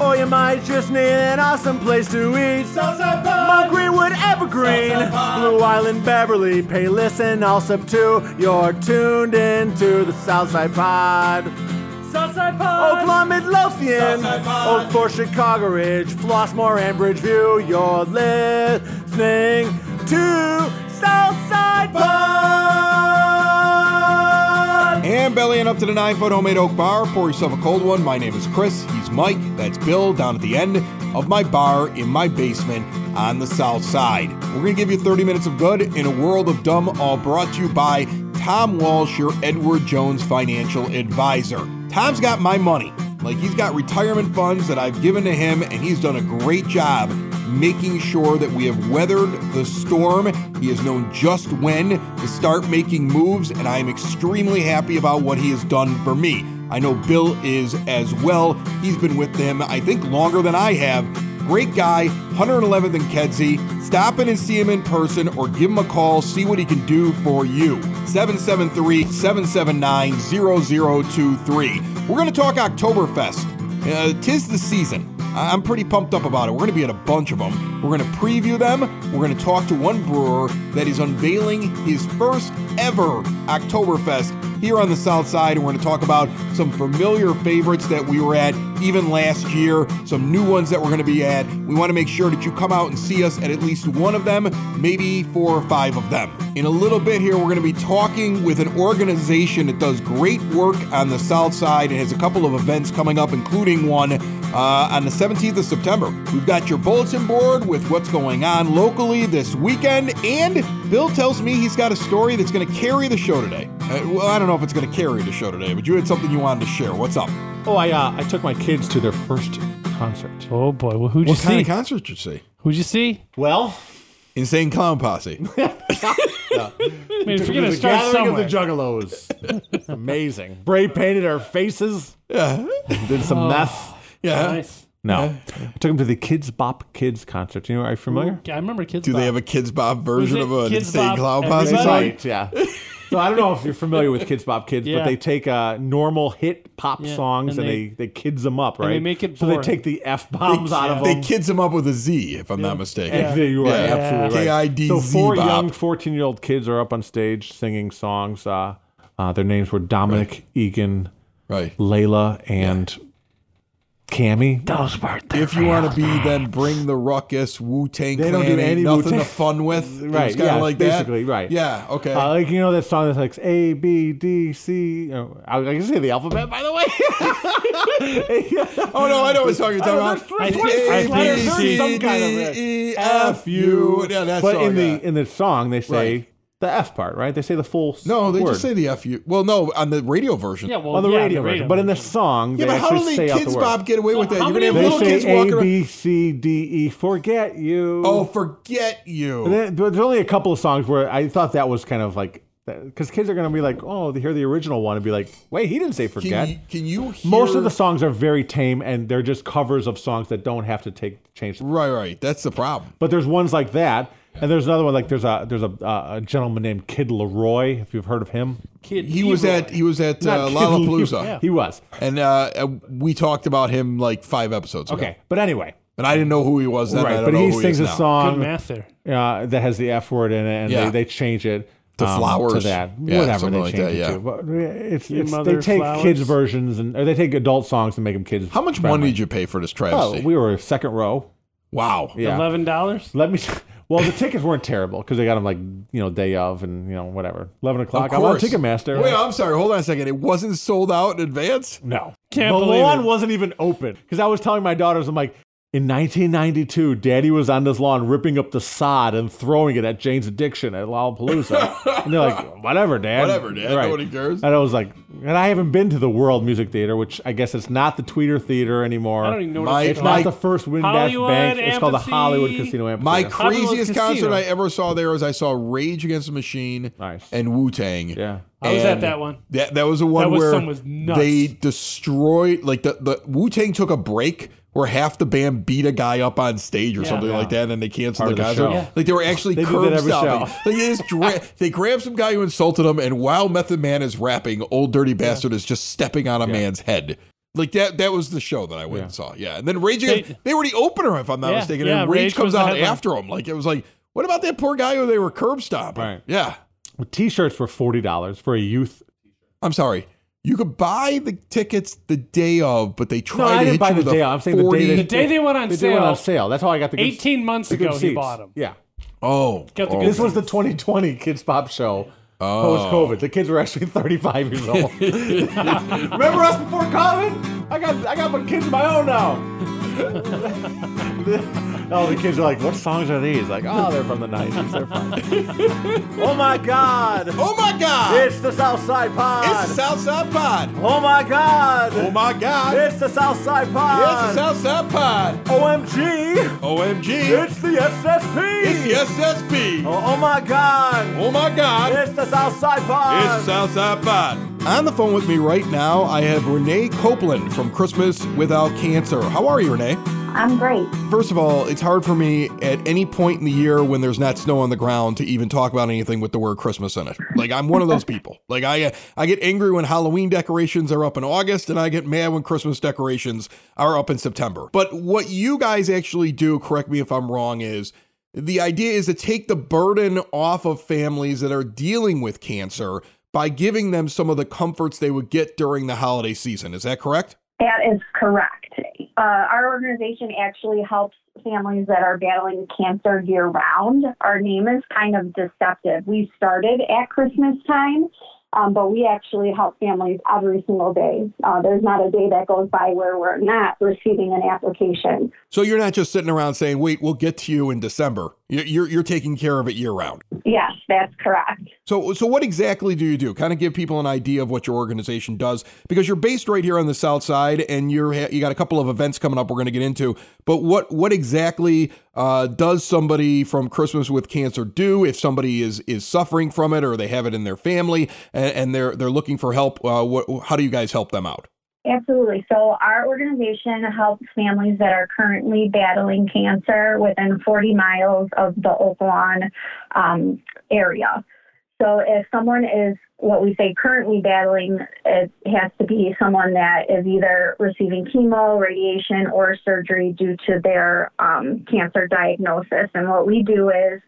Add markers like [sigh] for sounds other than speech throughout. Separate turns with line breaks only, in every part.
Or you might just need an awesome place to eat.
Southside Pod.
Mount Greenwood, Evergreen. Blue Island, Beverly, Pay Listen, all sub two. You're tuned into the Southside Pod.
Southside Pod.
Oak Lawn, Midlothian,
Southside Pod.
Oak Forest, Chicago Ridge, Flossmoor, and Bridgeview. You're listening to Southside Pod.
And bellying up to the nine foot homemade oak bar, pour yourself a cold one. My name is Chris. He's Mike. That's Bill down at the end of my bar in my basement on the south side. We're going to give you 30 minutes of good in a world of dumb, all brought to you by Tom Walsh, your Edward Jones financial advisor. Tom's got my money. Like he's got retirement funds that I've given to him, and he's done a great job making sure that we have weathered the storm. He has known just when to start making moves, and I am extremely happy about what he has done for me. I know Bill is as well. He's been with them, I think, longer than I have. Great guy, 111th and Kedzie. Stop in and see him in person or give him a call, see what he can do for you. 773 779 0023. We're going to talk Oktoberfest. Uh, tis the season. I'm pretty pumped up about it. We're going to be at a bunch of them. We're going to preview them. We're going to talk to one brewer that is unveiling his first ever Oktoberfest here on the South Side. And we're going to talk about some familiar favorites that we were at even last year, some new ones that we're going to be at. We want to make sure that you come out and see us at at least one of them, maybe four or five of them. In a little bit here, we're going to be talking with an organization that does great work on the South Side and has a couple of events coming up, including one uh, on the 17th of September. We've got your bulletin board with what's going on locally this weekend, and Bill tells me he's got a story that's going to carry the show today. Uh, well, I don't know if it's going to carry the show today, but you had something you wanted to share. What's up?
Oh, I uh, I took my kids to their first concert.
Oh boy, well, who'd you
What kind of concert did you see?
who'd you see?
Well,
Insane Clown Posse. [laughs]
I mean, if you're gonna start
gathering of the. Juggalos. [laughs] Amazing. Bray painted our faces.
yeah.
Did some meth.
Yeah.
nice.
No, I took them to the Kidz Bop Kids concert. You know, are you familiar?
Yeah, I remember kids.
Do they have a Kidz Bop version of a
Kids
Insane
Bop
Clown Posse
Everybody?
song?
Right, yeah.
So I don't know if you're familiar with Kidz Bop Kids,
Yeah.
but they take uh, normal hit pop
Yeah,
songs
and
and,
they-
they, they kids them up, right?
they make it
so they take the f bombs out of
They
them.
They kids them up with a Z, if I'm not mistaken.
Yeah. You are
Yeah.
absolutely right.
K-I-D-Z
So four
Bop.
young 14 year old kids are up on stage singing songs. Uh, uh, their names were Dominic, Egan,
Right.
Layla, and Cammy.
Those were the
If you want to be, then bring the ruckus. Wu Tang
They
Clan
don't do
ain't
any
nothing
Wu-Tang.
to fun with. [laughs]
Right,
It's kind of
yeah,
like
basically,
that.
right.
Yeah. Okay.
Uh, like you know that song that's like A B D C. You know, I, I can say the alphabet by the way. [laughs]
oh no, I know what song you're talking about.
I
think-
A,
I
B,
think
C,
some kind of
D, E, F, U. Yeah, that
but in the in the song they say
Right.
The F part, right? They say the full
no, they
word.
just say the F U. Well, no, on the radio version.
Yeah, well,
on the
yeah,
radio, version. But in the song,
Yeah,
they
but how do
say
the kids
the.
Bob get away with that? You're gonna have
of
They
little
say
kids walking around.
B C D E. Forget you.
Oh, forget you.
Then there's only a couple of songs where I thought that was kind of like because kids are gonna be like, oh, they hear the original one and be like, wait, he didn't say forget.
Can you, can you hear?
Most of the songs are very tame and they're just covers of songs that don't have to take change.
Right, right. That's the problem.
But there's ones like that, and there's another one like there's a there's a, uh, a gentleman named Kid LAROI. If you've heard of him,
Kid
He was at he was at
Not
uh,
Kid
Lollapalooza,
Leroy. He was
and uh, uh, we talked about him like five episodes ago.
okay. But anyway,
And I didn't know who he was then. I
right?
don't
But
know
he
who
sings
he
a
is now.
Good
song
math there.
uh, that has the F word in it, and
Yeah.
they, they change it.
To
um,
flowers.
to that,
Yeah,
whatever
something
they
like
change
that,
it
yeah.
to. But it's,
You
it's they
mother
take
flowers.
kids versions and or they take adult songs and make them kids.
How much money did you pay for this
Oh, we were second row.
wow.
Yeah.
Eleven dollars.
Let me. [laughs] Well, the tickets weren't terrible because they got them like you know day of and you know whatever. Eleven
Of
o'clock. I'm on
course.
Ticketmaster.
Wait, I'm sorry. Hold on a second. It wasn't sold out in advance.
no,
Can't
the
believe
lawn
it.
wasn't even open because I was telling my daughters, I'm like, In 1992, Daddy was on this lawn ripping up the sod and throwing it at Jane's Addiction at Lollapalooza. [laughs] and they're like, whatever, Dad.
Whatever, Dad.
Right.
Nobody cares.
And I was like, and I haven't been to the World Music Theater, which I guess it's not the Tweeter Theater anymore.
I don't even know
My-
what
it's
it's
not the first Wind Dash
Hollywood
Bank. It's called the Hollywood Casino Amphitheater.
My craziest
Casino.
concert I ever saw there was I saw Rage Against the Machine
Nice.
and Wu Tang.
yeah.
I was at that one.
That that was the one
That was-
where
was nuts.
they destroyed like the, the Wu Tang took a break where half the band beat a guy up on stage or something
Yeah.
like that, and then they canceled
Part
the
of the show. Yeah.
Like they were actually
They
curb
that every
stomping.
show.
Like they just dra- [laughs] they grabbed some guy who insulted him, and while Method Man is rapping, Ol' Dirty Bastard is just stepping on a man's head. Like that that was the show that I went and saw. Yeah. And then Rage
they,
they, were the opener, if I'm not
Yeah,
mistaken.
yeah,
and Rage,
Rage
comes out after him. Like it was like, what about that poor guy who they were curb stomping?
Right.
Yeah.
T-shirts were forty dollars for a youth.
I'm sorry. You could buy the tickets the day of, but they
No,
tried
I
to
didn't
hit
buy
you
the
with
day.
a
I'm saying the day they,
The day they went on
they did went
sale,
on sale. That's how I got the good,
18 months
the good
ago, he bought them.
Yeah.
Oh,
the
oh.
This was the 2020 Kids Pop show. Oh. Post COVID, the kids were actually [laughs] 35 years old. [laughs] Remember us before COVID? I got I got my kids of my own now. [laughs] oh, the kids are like, what songs are these? Like, oh, they're from the 90s. They're fine. [laughs] oh my God!
Oh my God!
It's the Southside Pod.
It's the Southside Pod.
oh my God!
Oh my God!
It's the Southside Pod.
It's the Southside Pod.
OMG!
OMG!
It's the SSP.
It's the SSP.
Oh, oh my God!
Oh my God!
It's the Southside Pod.
It's the Southside Pod. On the phone with me right now, I have Renee Copeland from Christmas Without Cancer. How are you, Renee?
I'm great.
First of all, it's hard for me at any point in the year when there's not snow on the ground to even talk about anything with the word Christmas in it. Like I'm one of those [laughs] people. Like I I get angry when Halloween decorations are up in August and I get mad when Christmas decorations are up in September. But what you guys actually do, correct me if I'm wrong, is the idea is to take the burden off of families that are dealing with cancer by giving them some of the comforts they would get during the holiday season. Is that correct?
That is correct. Uh, our organization actually helps families that are battling cancer year round. Our name is kind of deceptive. We started at Christmas time, um, but we actually help families every single day. Uh, there's not a day that goes by where we're not receiving an application.
So you're not just sitting around saying, "Wait, we'll get to you in December." You're you're, you're taking care of it year round.
Yes, that's correct.
So so what exactly do you do? Kind of give people an idea of what your organization does because you're based right here on the South Side, and you're you got a couple of events coming up we're going to get into. But what what exactly uh, does somebody from Christmas with Cancer do if somebody is is suffering from it or they have it in their family and, and they're they're looking for help? Uh, what, how do you guys help them out?
Absolutely. So, our organization helps families that are currently battling cancer within 40 miles of the Oak Lawn um, area. So, if someone is what we say currently battling, it has to be someone that is either receiving chemo, radiation, or surgery due to their um, cancer diagnosis. And what we do is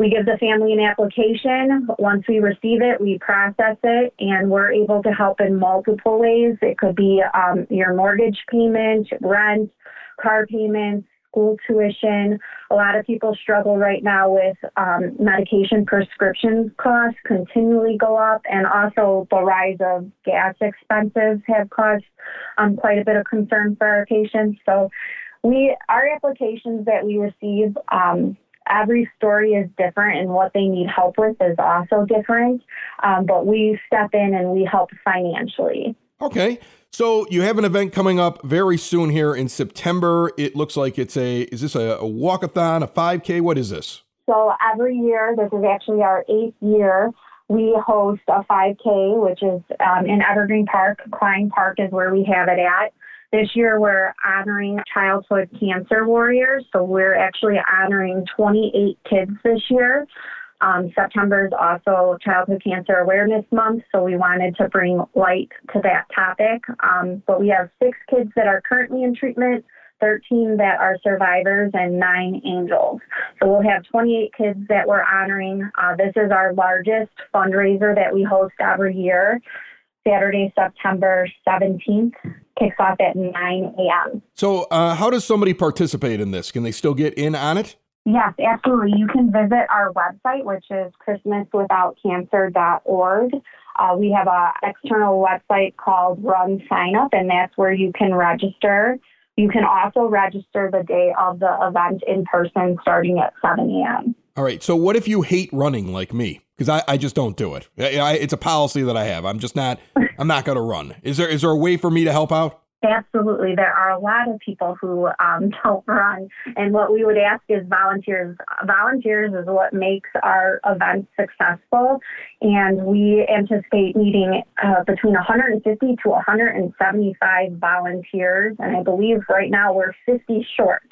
we give the family an application. Once we receive it, we process it, and we're able to help in multiple ways. It could be um, your mortgage payment, rent, car payments, school tuition. A lot of people struggle right now with um, medication prescription costs continually go up, and also the rise of gas expenses have caused um, quite a bit of concern for our patients. So, we our applications that we receive. Um, every story is different and what they need help with is also different. Um, but we step in and we help financially.
Okay. So you have an event coming up very soon here in September. It looks like it's a is this a, a walkathon, a 5K? What is this?
So every year, this is actually our eighth year, we host a 5K, which is um, in Evergreen Park. Klein Park is where we have it at. This year, we're honoring childhood cancer warriors. So we're actually honoring 28 kids this year. Um, September is also Childhood Cancer Awareness Month, so we wanted to bring light to that topic. Um, but we have six kids that are currently in treatment, 13 that are survivors, and nine angels. So we'll have 28 kids that we're honoring. Uh, this is our largest fundraiser that we host every year. Saturday, September 17th, kicks off at 9 a.m.
So uh, how does somebody participate in this? Can they still get in on it?
Yes, absolutely. You can visit our website, which is christmaswithoutcancer.org. Uh, we have a external website called Run Sign Up, and that's where you can register. You can also register the day of the event in person starting at 7 a.m.
All right. So what if you hate running like me? Because I, I just don't do it. I, I, it's a policy that I have. I'm just not. I'm not going to run. Is there is there a way for me to help out?
Absolutely. There are a lot of people who um, [laughs] don't run. And what we would ask is volunteers. Volunteers is what makes our event successful. And we anticipate needing uh, between 150 to 175 volunteers. And I believe right now we're 50 short.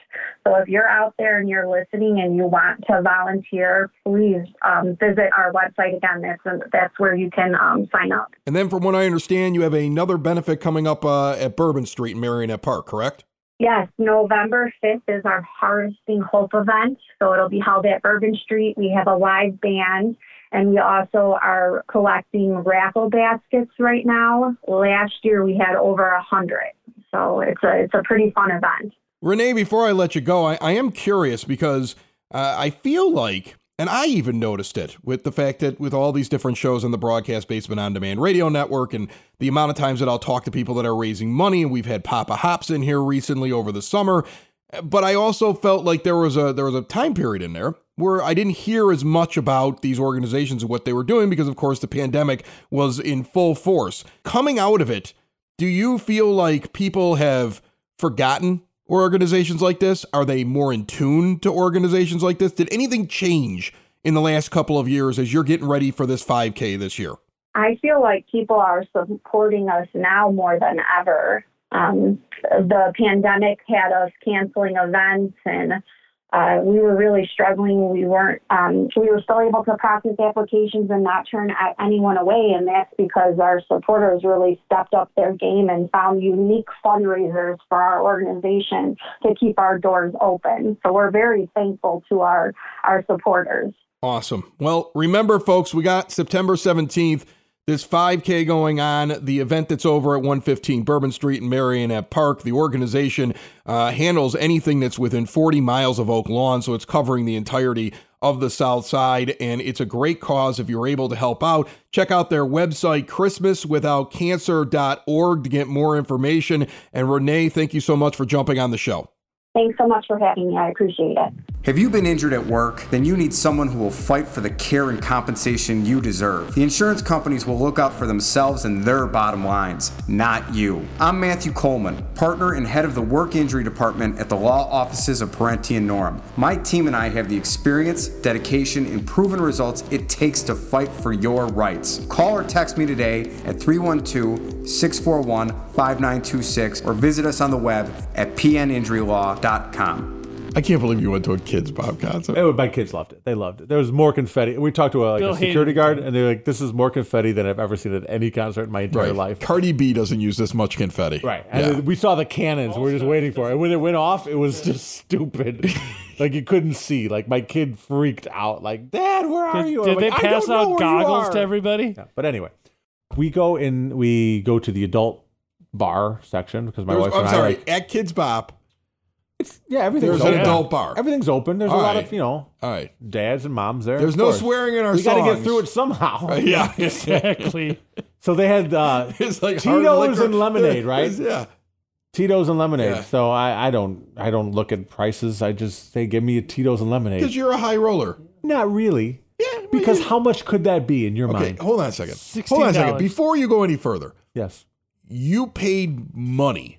So if you're out there and you're listening and you want to volunteer, please um, visit our website again. That's, that's where you can um, sign up.
And then, from what I understand, you have another benefit coming up uh, at Bourbon Street in Merrionette Park, correct?
Yes, November 5th is our Harvesting Hope event. So it'll be held at Bourbon Street. We have a live band and we also are collecting raffle baskets right now. Last year we had over a hundred. So it's a it's a pretty fun event.
Renee, before I let you go, I, I am curious because uh, I feel like, and I even noticed it with the fact that with all these different shows on the Broadcast Basement On Demand Radio Network and the amount of times that I'll talk to people that are raising money, and we've had Papa Hops in here recently over the summer. But I also felt like there was a there was a time period in there where I didn't hear as much about these organizations and what they were doing because of course the pandemic was in full force. Coming out of it, do you feel like people have forgotten organizations like this? Are they more in tune to organizations like this? Did anything change in the last couple of years as you're getting ready for this 5K this year?
I feel like people are supporting us now more than ever. Um, the pandemic had us canceling events and uh, we were really struggling. We weren't, um, we were still able to process applications and not turn anyone away. And that's because our supporters really stepped up their game and found unique fundraisers for our organization to keep our doors open. So we're very thankful to our, our supporters.
Awesome. Well, remember, folks, we got September 17th this 5K going on, the event that's over at 115 Bourbon Street in Merrionette Park. The organization uh, handles anything that's within 40 miles of Oak Lawn, so it's covering the entirety of the South Side, and it's a great cause if you're able to help out. Check out their website, christmaswithoutcancer.org, to get more information. And Renee, thank you so much for jumping on the show.
Thanks so much for having me. I appreciate it.
Have you been injured at work? Then you need someone who will fight for the care and compensation you deserve. The insurance companies will look out for themselves and their bottom lines, not you. I'm Matthew Coleman, partner and head of the work injury department at the law offices of Parente and Norem. My team and I have the experience, dedication, and proven results it takes to fight for your rights. Call or text me today at 312 641 5926 or visit us on the web at pninjurylaw.com.
I can't believe you went to a kids pop concert.
My kids loved it. They loved it. There was more confetti. We talked to a, like a security guard, and they're like, "This is more confetti than I've ever seen at any concert in my entire
Right.
life."
Cardi B doesn't use this much confetti.
Right. And
Yeah.
we saw the cannons. we are just waiting for it. And when it went off, it was just stupid. like you couldn't see. Like my kid freaked out. Like, Dad, where are
Did,
you?
did
I'm
they
like, "I
pass out goggles to everybody?
Yeah. But anyway, we go in. We go to the adult bar section because my
There's-
wife
I'm
and I
sorry.
like,
At Kidz Bop,
it's, [laughs] yeah, everything's
there's an
open.
adult bar.
Everything's open. There's
All
a lot
right.
of you know
All right.
dads and moms there.
There's
of
no
course.
swearing in our
We got to get
songs.
through it somehow. [laughs]
Yeah. [laughs]
Exactly.
So they had uh,
It's like hard
Tito's
liquor.
and lemonade, right?
Yeah.
Tito's and lemonade.
Yeah.
So I, I don't I don't look at prices. I just say give me a Tito's and lemonade.
Because you're a high roller.
Not really.
Yeah. well,
Because how much could that be in your
Okay,
mind?
hold on a second. Hold on a second.
$16.
Before you go any further,
Yes.
you paid money,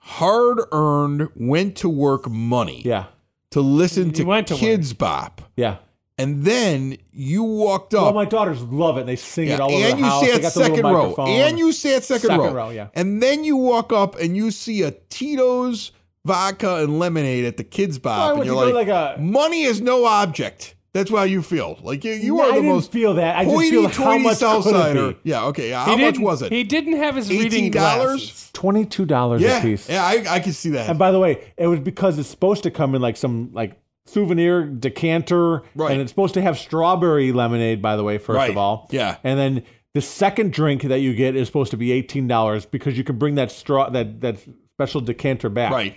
hard earned, went to work money
Yeah.
to listen
You
to
went to
Kidz Bop.
Yeah.
And then you walked
Well,
up.
my daughters love it. and They sing
Yeah,
it all over the
you
house. They
sat
got
second row. And you sat second,
Second
row.
row, yeah.
And then you walk up and you see a Tito's vodka and lemonade at the Kidz Bop. And you're
you
like,
like a-
money is no object. That's how you feel. Like you, you
No,
are
I
the
didn't
most
feel that. I just feel how
hoity-toity
much could it
Southsider.
be?
Yeah, okay. Yeah,
He
how much was it?
He didn't have his reading
$18?
Twenty-two dollars
yeah,
a piece.
yeah, I, I can see that.
And by the way, it was because it's supposed to come in like some like souvenir decanter,
Right.
and it's supposed to have strawberry lemonade. By the way, first
Right.
of all,
Yeah.
and then the second drink that you get is supposed to be eighteen dollars because you can bring that straw that that special decanter back.
right.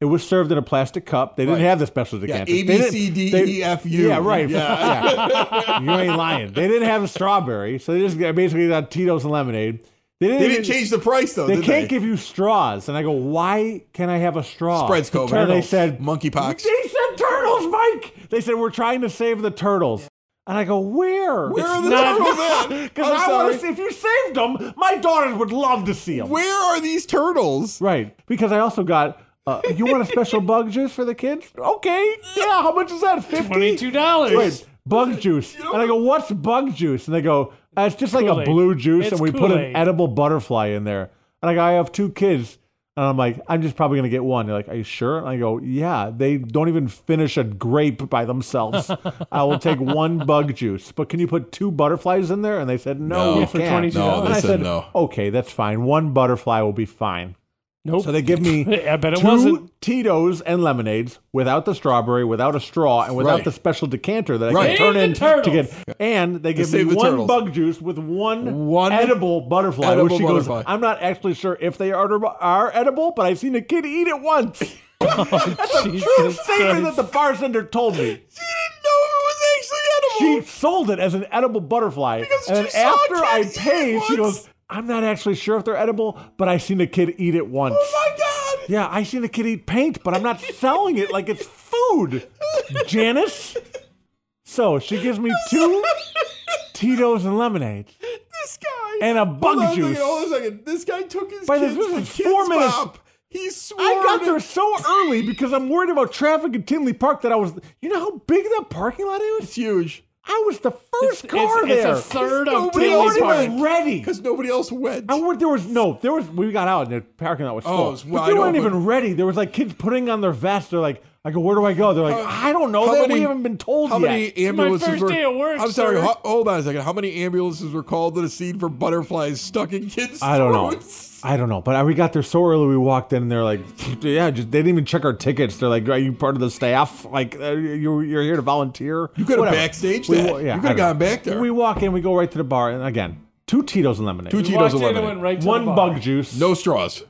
It was served in a plastic cup. They didn't
Right.
have the special
Yeah,
decanter.
A,
They didn't-
C, D,
they-
E, F, U.
Yeah, right.
Yeah. [laughs]
Yeah. you ain't lying. They didn't have a strawberry, so they just got- basically got Tito's and lemonade. They didn't,
They didn't change the price though.
They
did
can't
they?
give you straws, and I go, why can I have a straw?
Spreads COVID.
And they said
monkeypox.
They said turtles, Mike. They said we're trying to save the turtles, and I go, where?
Where are the
not-
turtles [laughs] at?
Because
I'm
I
sorry.
want to see if you saved them. My daughters would love to see them.
Where are these turtles?
Right. Because I also got. Uh, you want a special bug juice for the kids? Okay. Yeah. How much is that? Fifty.
Twenty-two dollars.
Wait, bug juice. And I go, what's bug juice? And they go, uh, it's just like a
Kool-Aid.
blue juice,
It's
and we put an
Kool-Aid.
edible butterfly in there. And I go, I have two kids. And I'm like, I'm just probably gonna get one. They're like, Are you sure? And I go, Yeah. They don't even finish a grape by themselves. [laughs] I will take one bug juice, but can you put two butterflies in there? And they said, No,
No.
we
Yeah,
for
can't.
$22.
No,
And
they
I
said
said,
no.
Okay, that's fine. One butterfly will be fine.
Nope.
So they give me [laughs]
I bet it
two
wasn't.
Tito's and lemonades without the strawberry, without a straw, and without
Right.
the special decanter that I
Right.
can turn
Save
in
the turtles.
to get. And they give me
save the
one
turtles.
bug juice with one,
One
edible butterfly.
edible
which she goes. I'm not actually sure if they are, are edible, but I've seen a kid eat it once. [laughs] [laughs] That's a oh, true
Jesus
statement
Christ.
that the bartender told me.
She didn't know it was actually edible.
She sold it as an edible butterfly.
Because
and then
she saw
after I
kid eat it
paid, she
once.
goes, I'm not actually sure if they're edible, but I seen a kid eat it once.
oh my god.
Yeah, I seen a kid eat paint, but I'm not selling it like it's food. Janice. So she gives me two Tito's and lemonade.
This guy
And a
Hold
bug
on a
juice.
second, hold on a second. This guy took his
By
kids
this was
Kids
four minutes-
Bop. He swore
I got there so early because I'm worried about traffic in Tinley Park that I was. You know how big that parking lot is?
It's huge.
I was the first
It's,
car
it's,
there.
it's a third of
Nobody
Tinley
else
Park.
ready.
Because nobody else went.
I were, there was no, there was. We got out and the parking lot was
Oh,
full,
it was
but
wide
they weren't
open.
even ready. There was like kids putting on their vests. They're like, I go, where do I go? They're like, uh, I don't know.
how
That
many-
we haven't been told
How
yet.
many ambulances
first
were?
day of work,
I'm sorry.
sir.
ho- hold on a second. How many ambulances were called to the scene for butterflies stuck in kids'
I don't know.
throats?
I don't know, but I- we got there so early. We walked in, and they're like, [laughs] "Yeah, just, they didn't even check our tickets." They're like, "Are you part of the staff? Like, uh, you're you're here to volunteer?"
You could have
Whatever.
backstage
We
that.
yeah,
you could
I
have
don't
gone back there.
We walk in, we go right to the bar, and again, two Tito's and lemonade,
Two
You
Tito's
walked
and
and
lemonade.
went right to
one
the bar.
bug juice,
no straws.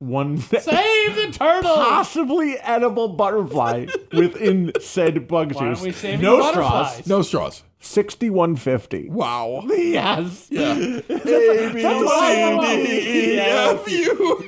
One
Save the turtles.
possibly edible butterfly [laughs] within said bug
Why
juice.
aren't we saving
no straws.
butterflies?
No straws.
Sixty-one fifty.
Wow. [laughs]
Yes.
Yeah. [laughs] A, B,
what I
C, D, E, F, U.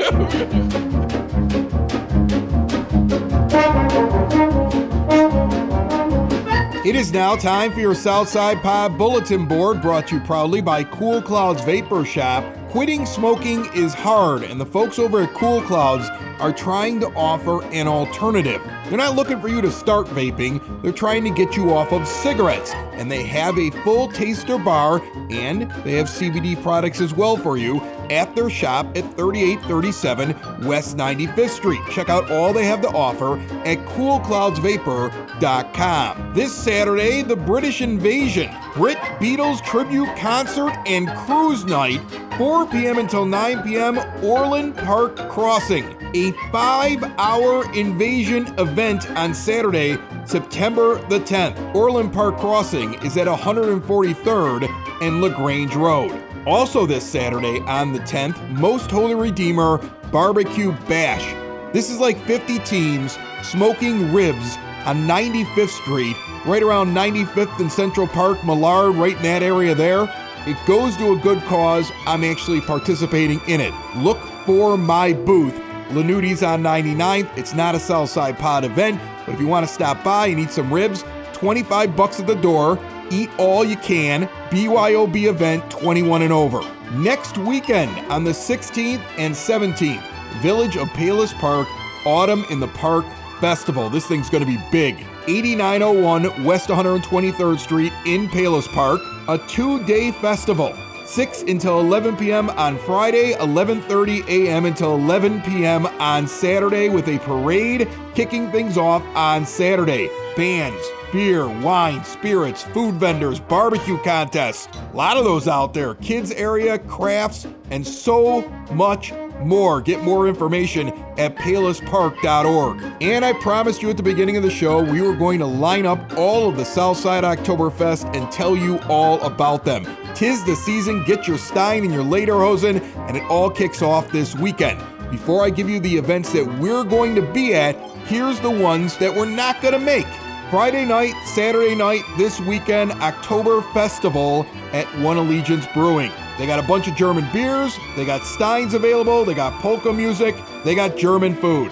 It is now time for your Southside Pod Bulletin Board, brought to you proudly by Cool Clouds Vapor Shop. Quitting smoking is hard, and the folks over at Cool Clouds are trying to offer an alternative. They're not looking for you to start vaping, they're trying to get you off of cigarettes. And they have a full taster bar, and they have CBD products as well for you at their shop at 3837 West 95th Street. Check out all they have to offer at coolcloudsvapor.com. This Saturday, the British Invasion, Brit Beatles tribute concert and cruise night, 4 p.m. until 9 p.m., Orland Park Crossing. A five hour invasion event on Saturday, September the 10th. Orland Park Crossing is at 143rd and LaGrange Road. Also, this Saturday on the 10th, Most Holy Redeemer Barbecue Bash. This is like 50 teams smoking ribs on 95th Street, right around 95th and Central Park, Millard, right in that area there. It goes to a good cause. I'm actually participating in it. Look for my booth. Lanuti's on 99th. It's not a Southside Pod event, but if you want to stop by and eat some ribs, 25 bucks at the door. Eat all you can. BYOB event 21 and over. Next weekend on the 16th and 17th, Village of Palos Park Autumn in the Park Festival. This thing's going to be big. 8901 West 123rd Street in Palos Park, a two-day festival. 6 until 11 p.m. on Friday, 11:30 a.m. until 11 p.m. on Saturday with a parade kicking things off on Saturday. Bands, beer, wine, spirits, food vendors, barbecue contests. A lot of those out there. Kids area, crafts, and so much more. Get more information at palospark.org. And I promised you at the beginning of the show we were going to line up all of the Southside Oktoberfest and tell you all about them. Tis the season, get your Stein and your Lederhosen, and it all kicks off this weekend. Before I give you the events that we're going to be at, here's the ones that we're not going to make. Friday night, Saturday night, this weekend, October Festival at One Allegiance Brewing. They got a bunch of German beers, they got Steins available, they got polka music, they got German food.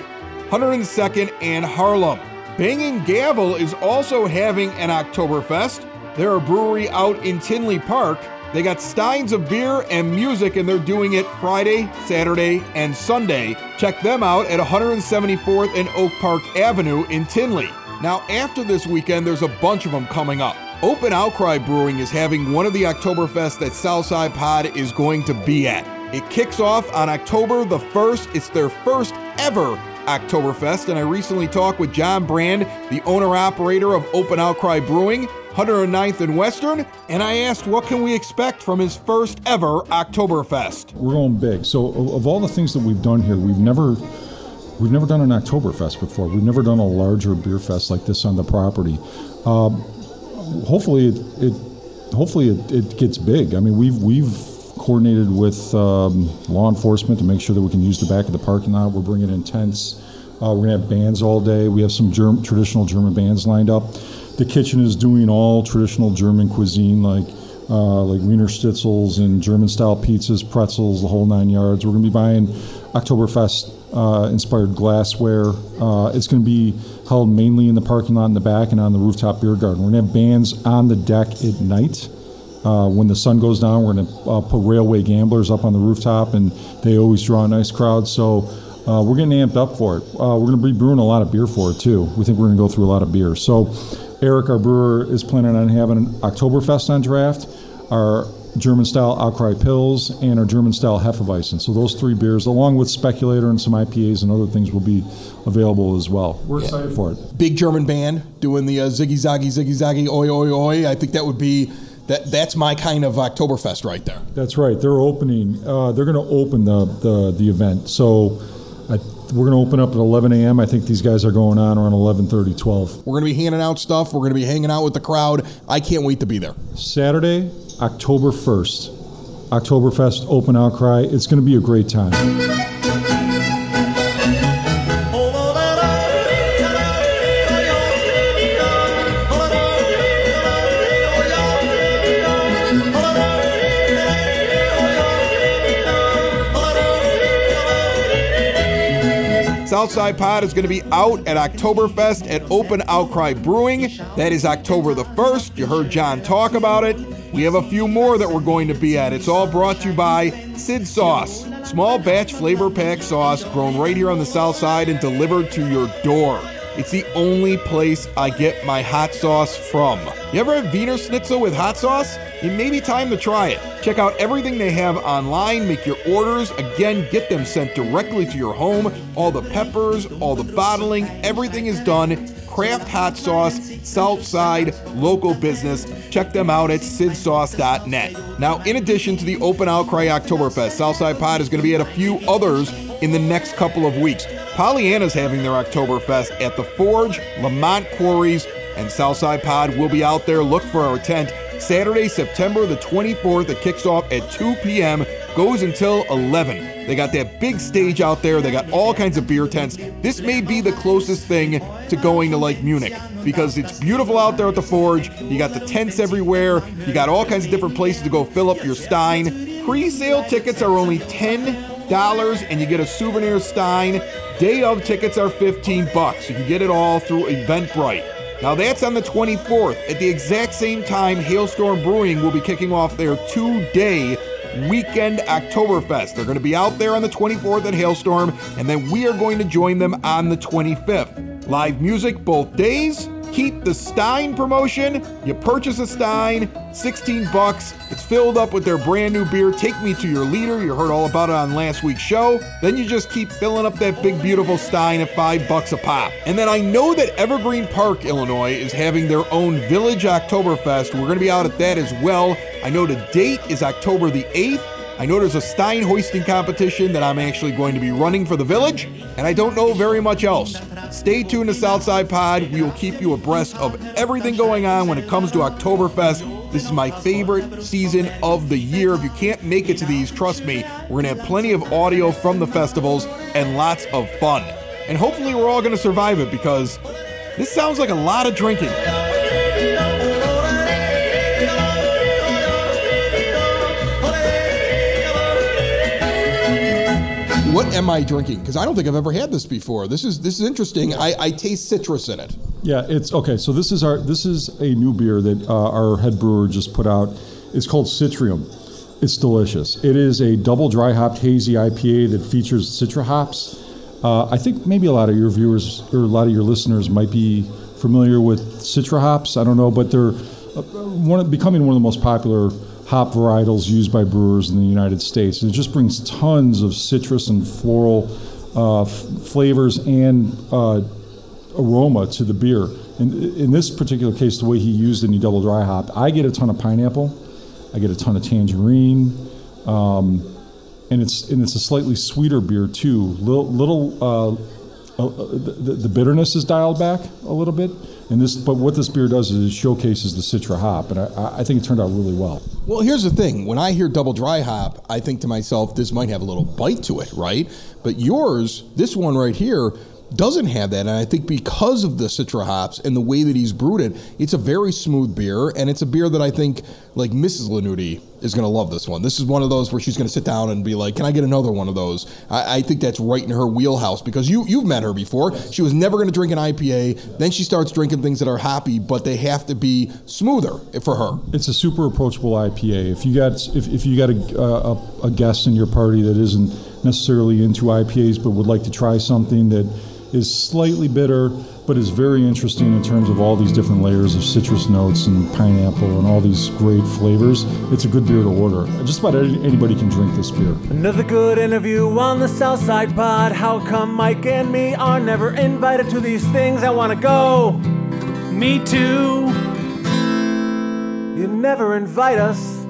102nd and Harlem. Banging Gavel is also having an Oktoberfest. They're a brewery out in Tinley Park. They got steins of beer and music, and they're doing it Friday, Saturday, and Sunday. Check them out at 174th and Oak Park Avenue in Tinley. Now, after this weekend, there's a bunch of them coming up. Open Outcry Brewing is having one of the Oktoberfest that Southside Pod is going to be at. It kicks off on October the 1st. It's their first ever Oktoberfest, and I recently talked with John Brand, the owner operator of Open Outcry Brewing, 109th and Western, and I asked what can we expect from his first ever Oktoberfest.
We're going big. So of all the things that we've done here, we've never we've never done an Oktoberfest before. We've never done a larger beer fest like this on the property. Um, hopefully, it, it hopefully it, it gets big. I mean, we've we've coordinated with um, law enforcement to make sure that we can use the back of the parking lot. We're bringing in tents. Uh, we're gonna have bands all day. We have some Germ- traditional German bands lined up. The kitchen is doing all traditional German cuisine, like uh, like Wiener Schnitzels and German style pizzas, pretzels, the whole nine yards. We're gonna be buying Oktoberfest uh, inspired glassware. Uh, it's going to be held mainly in the parking lot in the back and on the rooftop beer garden. We're going to have bands on the deck at night. Uh, when the sun goes down, we're going to uh, put Railway Gamblers up on the rooftop, and they always draw a nice crowd. So uh, we're getting amped up for it. Uh, we're going to be brewing a lot of beer for it too. We think we're going to go through a lot of beer. So Eric, our brewer, is planning on having an Oktoberfest on draft. Our German style Outcry Pils and our German style Hefeweizen. So those three beers, along with Speculator and some IPAs and other things, will be available as well. We're excited for it.
Big German band doing the uh, ziggy zaggy ziggy zaggy oi oi oi. I think that would be that. That's my kind of Oktoberfest right there.
That's right. They're opening. Uh, they're going to open the, the the event. So. I, we're going to open up at 11 a.m. I think these guys are going on around 11:30, 12.
We're going to be handing out stuff. We're going to be hanging out with the crowd. I can't wait to be there.
Saturday, October 1st, Oktoberfest Open Outcry. It's going to be a great time.
Southside Pod is going to be out at Oktoberfest at Open Outcry Brewing. That is October the 1st. You heard John talk about it. We have a few more that we're going to be at. It's all brought to you by Sid Sauce. Small batch flavor pack sauce grown right here on the south side and delivered to your door. It's the only place I get my hot sauce from. You ever have Wiener Schnitzel with hot sauce? It may be time to try it. Check out everything they have online, make your orders. Again, get them sent directly to your home. All the peppers, all the bottling, everything is done. Craft hot sauce, Southside, local business. Check them out at sidsauce.net. Now, in addition to the Open Outcry Oktoberfest, Southside Pod is going to be at a few others in the next couple of weeks. Pollyanna's having their Oktoberfest at the Forge, Lemont Quarries, and Southside Pod will be out there. Look for our tent. Saturday, September the 24th. It kicks off at 2 p.m., goes until 11. They got that big stage out there. They got all kinds of beer tents. This may be the closest thing to going to like Munich because it's beautiful out there at the Forge. You got the tents everywhere. You got all kinds of different places to go fill up your Stein. Pre-sale tickets are only 10 dollars and you get a souvenir stein. Day of tickets are 15 bucks. You can get it all through Eventbrite. Now that's on the 24th. At the exact same time, Hailstorm Brewing will be kicking off their two-day weekend Oktoberfest. They're going to be out there on the 24th at Hailstorm, and then we are going to join them on the 25th. Live music both days. Keep the Stein promotion. You purchase a Stein, 16 bucks. It's filled up with their brand new beer. Take me to your leader. You heard all about it on last week's show. Then you just keep filling up that big beautiful Stein at 5 bucks a pop. And then I know that Evergreen Park, Illinois is having their own Village Oktoberfest. We're going to be out at that as well. I know the date is October the 8th. I know there's a Stein hoisting competition that I'm actually going to be running for the village, and I don't know very much else. Stay tuned to Southside Pod. We will keep you abreast of everything going on when it comes to Oktoberfest. This is my favorite season of the year. If you can't make it to these, trust me, we're going to have plenty of audio from the festivals and lots of fun. And hopefully, we're all going to survive it because this sounds like a lot of drinking. What am I drinking? Because I don't think I've ever had this before. This is this is interesting. I, I taste citrus in it.
Yeah, it's okay. So this is our this is a new beer that uh, our head brewer just put out. It's called Citrium. It's delicious. It is a double dry hopped hazy IPA that features citra hops. Uh, I think maybe a lot of your viewers or a lot of your listeners might be familiar with citra hops. I don't know, but they're uh, one becoming one of the most popular hop varietals used by brewers in the United States. It just brings tons of citrus and floral uh, f- flavors and uh, aroma to the beer. In, in this particular case, the way he used it in double dry hop, I get a ton of pineapple, I get a ton of tangerine, um, and it's and it's a slightly sweeter beer too. Little, little uh, uh, the, the bitterness is dialed back a little bit. And this, but what this beer does is it showcases the Citra hop, and I, I think it turned out really well.
Well, here's the thing. When I hear double dry hop, I think to myself, this might have a little bite to it, right? But yours, this one right here, doesn't have that. And I think because of the Citra hops and the way that he's brewed it, it's a very smooth beer. And it's a beer that I think, like Mrs. Lanuti, is going to love this one. This is one of those where she's going to sit down and be like, Can I get another one of those? I, I think that's right in her wheelhouse because you, you've met her before. She was never going to drink an IPA. Then she starts drinking things that are hoppy, but they have to be smoother for her.
It's a super approachable IPA. If you got if, if you got a, a, a guest in your party that isn't necessarily into IPAs but would like to try something that is slightly bitter, but is very interesting in terms of all these different layers of citrus notes and pineapple and all these great flavors. It's a good beer to order. Just about anybody can drink this beer.
Another good interview on the Southside Pod. How come Mike and me are never invited to these things? I wanna go.
Me too.
You never invite us.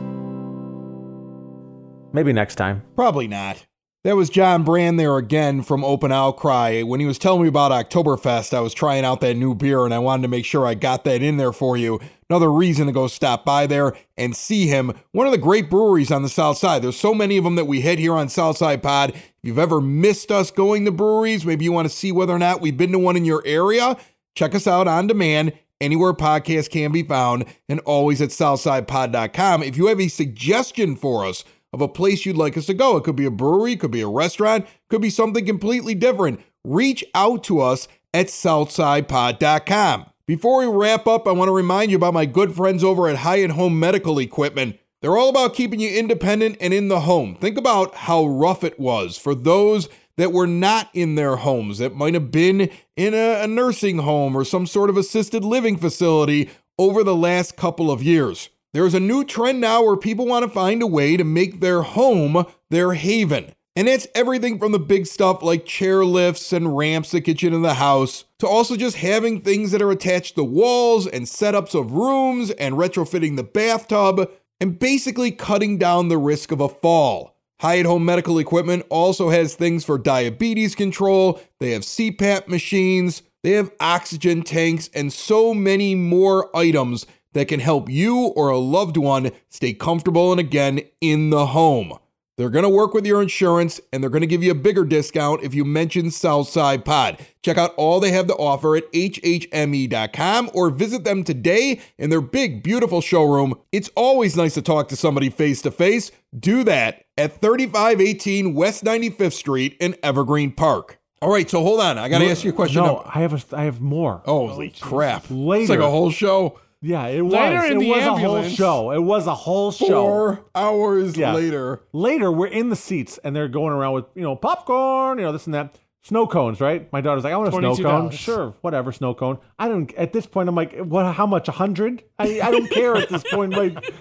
Maybe next time.
Probably not. That was John Brand there again from Open Outcry. When he was telling me about Oktoberfest, I was trying out that new beer and I wanted to make sure I got that in there for you. Another reason to go stop by there and see him. One of the great breweries on the South Side. There's so many of them that we hit here on Southside Pod. If you've ever missed us going to breweries, maybe you want to see whether or not we've been to one in your area, check us out on demand anywhere podcasts can be found and always at southsidepod.com. If you have a suggestion for us, of a place you'd like us to go. It could be a brewery, could be a restaurant, could be something completely different. Reach out to us at southsidepod.com. Before we wrap up, I want to remind you about my good friends over at Hyatt Home Medical Equipment. They're all about keeping you independent and in the home. Think about how rough it was for those that were not in their homes, that might have been in a, a nursing home or some sort of assisted living facility over the last couple of years. There's a new trend now where people want to find a way to make their home their haven. And it's everything from the big stuff like chair lifts and ramps that get you into the house, to also just having things that are attached to walls and setups of rooms and retrofitting the bathtub, and basically cutting down the risk of a fall. Hyatt Home Medical Equipment also has things for diabetes control, they have CPAP machines, they have oxygen tanks, and so many more items that can help you or a loved one stay comfortable and again in the home. They're going to work with your insurance and they're going to give you a bigger discount if you mention Southside Pod. Check out all they have to offer at hhme.com or visit them today in their big, beautiful showroom. It's always nice to talk to somebody face to face. Do that at 3518 West 95th Street in Evergreen Park. All right, so hold on. I got to ask you a question.
No, I have a, I have more.
Holy oh, crap.
Later.
It's like a whole show.
Yeah, it was.
Later in
it
the
was a whole show. It was a whole show.
Four hours
Yeah.
later.
Later, we're in the seats and they're going around with you know popcorn, you know this and that. Snow cones, right? My daughter's like, I want a snow cone. Sure, whatever, snow cone. I don't. At this point, I'm like, what? How much? A hundred? I, I don't care at this point. Like,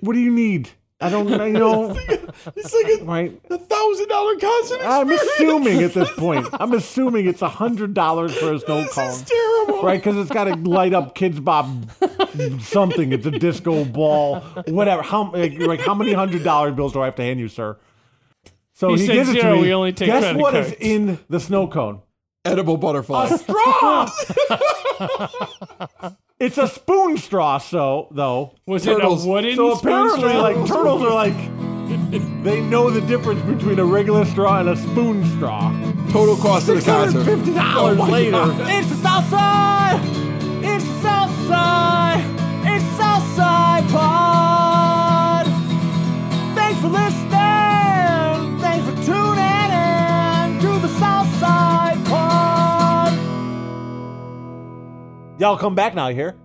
what do you need? I don't. I know.
It's like a,
Right.
a thousand dollar concert.
I'm assuming at this point. [laughs] I'm assuming it's a hundred dollars for a snow cone.
This is terrible.
Right, because it's got to light up Kidz Bop something. It's a disco ball, whatever. How like, like how many hundred dollar bills do I have to hand you, sir? So
He
he, gives it to
zero,
me.
we only take
Guess
credit
what is
cards.
in the snow cone?
Edible butterfly.
A straw. it's a spoon straw. So though,
Was
Turtles.
it a wooden
so
spoon
apparently,
straw?
like turtles are like they know the difference between a regular straw and a spoon straw.
Total cost of the concert.
Fifty dollars
Oh
later.
God.
It's the South Side. It's the South Side pod. Thanks for listening. Thanks for tuning in to the Southside Pod. Y'all come back now, you hear?